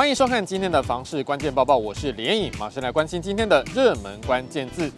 欢迎收看今天的房市关键报报，我是连颖，马上来关心今天的热门关键字。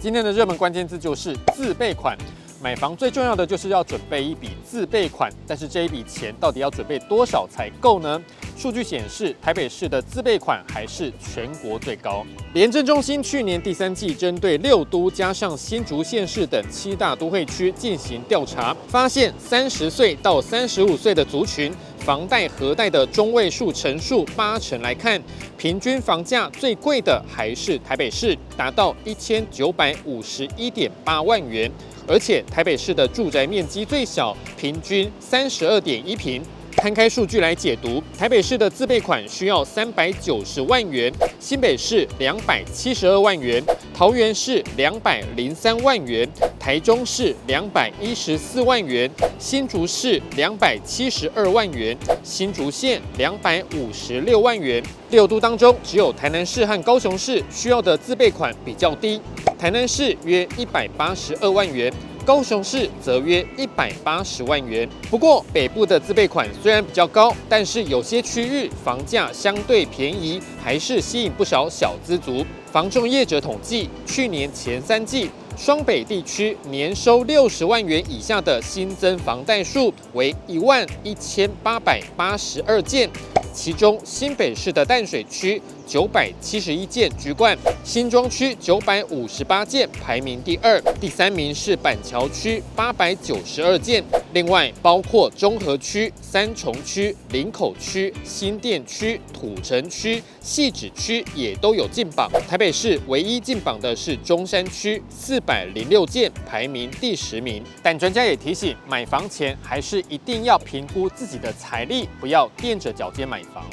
今天的热门关键字就是自备款。买房最重要的就是要准备一笔自备款，但是这一笔钱到底要准备多少才够呢？数据显示，台北市的自备款还是全国最高。廉政中心去年第三季针对六都加上新竹县市等七大都会区进行调查，发现三十岁到三十五岁的族群，房贷核贷的中位数乘数八成来看，平均房价最贵的还是台北市，达到一千九百五十一点八万元。而且台北市的住宅面积最小，平均三十二点一平。摊开数据来解读，台北市的自备款需要三百九十万元，新北市两百七十二万元，桃园市两百零三万元，台中市两百一十四万元，新竹市两百七十二万元，新竹县两百五十六万元。六都当中，只有台南市和高雄市需要的自备款比较低。台南市约一百八十二万元，高雄市则约一百八十万元。不过，北部的自备款虽然比较高，但是有些区域房价相对便宜，还是吸引不少小资族。房仲业者统计，去年前三季，双北地区年收六十万元以下的新增房贷数为一万一千八百八十二件。其中新北市的淡水区九百七十一件居冠，新庄区九百五十八件排名第二，第三名是板桥区八百九十二件。另外包括中和区、三重区、林口区、新店区、土城区、汐止区也都有进榜。台北市唯一进榜的是中山区四百零六件，排名第十名。但专家也提醒，买房前还是一定要评估自己的财力，不要垫着脚尖买房。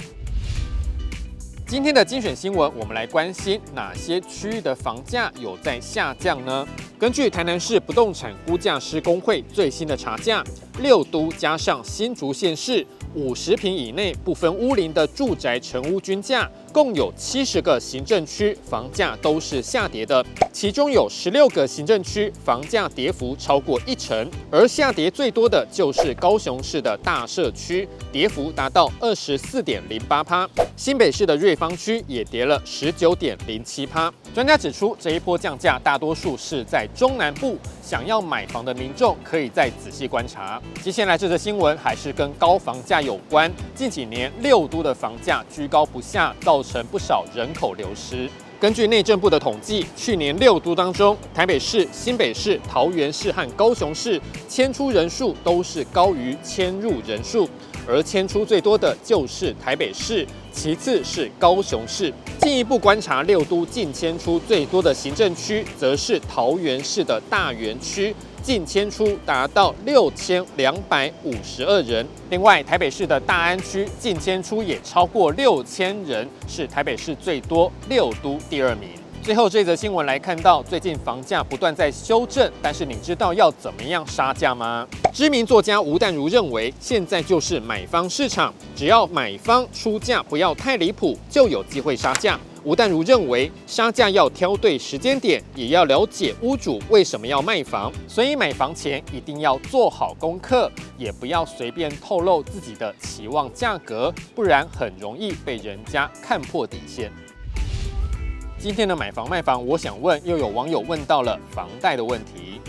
今天的精选新闻，我们来关心哪些区域的房价有在下降呢？根据台南市不动产估价师工会最新的查价，六都加上新竹县市五十坪以内不分屋龄的住宅成屋均价。共有七十个行政区房价都是下跌的，其中有十六个行政区房价跌幅超过一成，而下跌最多的就是高雄市的大社区，跌幅达到二十四点零八趴，新北市的瑞芳区也跌了十九点零七趴。专家指出，这一波降价大多数是在中南部，想要买房的民众可以再仔细观察。接下来这则新闻还是跟高房价有关，近几年六都的房价居高不下，造成不少人口流失。根据内政部的统计，去年六都当中，台北市、新北市、桃园市和高雄市迁出人数都是高于迁入人数，而迁出最多的就是台北市，其次是高雄市。进一步观察六都近迁出最多的行政区，则是桃园市的大园区。净迁出达到六千两百五十二人，另外台北市的大安区净迁出也超过六千人，是台北市最多，六都第二名。最后这则新闻来看到，最近房价不断在修正，但是你知道要怎么样杀价吗？知名作家吴淡如认为，现在就是买方市场，只要买方出价不要太离谱，就有机会杀价。吴淡如认为，杀价要挑对时间点，也要了解屋主为什么要卖房，所以买房前一定要做好功课，也不要随便透露自己的期望价格，不然很容易被人家看破底线。今天的买房卖房，我想问，又有网友问到了房贷的问题。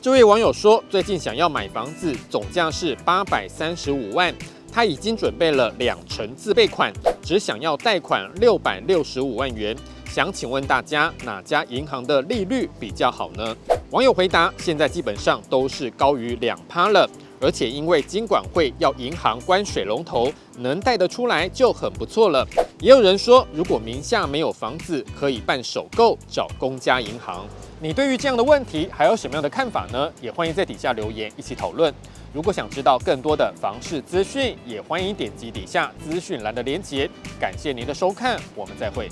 这位网友说，最近想要买房子，总价是八百三十五万。他已经准备了两成自备款，只想要贷款六百六十五万元。想请问大家，哪家银行的利率比较好呢？网友回答：现在基本上都是高于两趴了，而且因为金管会要银行关水龙头，能贷得出来就很不错了。也有人说，如果名下没有房子，可以办首购，找公家银行。你对于这样的问题还有什么样的看法呢？也欢迎在底下留言一起讨论。如果想知道更多的房市资讯，也欢迎点击底下资讯栏的链接。感谢您的收看，我们再会。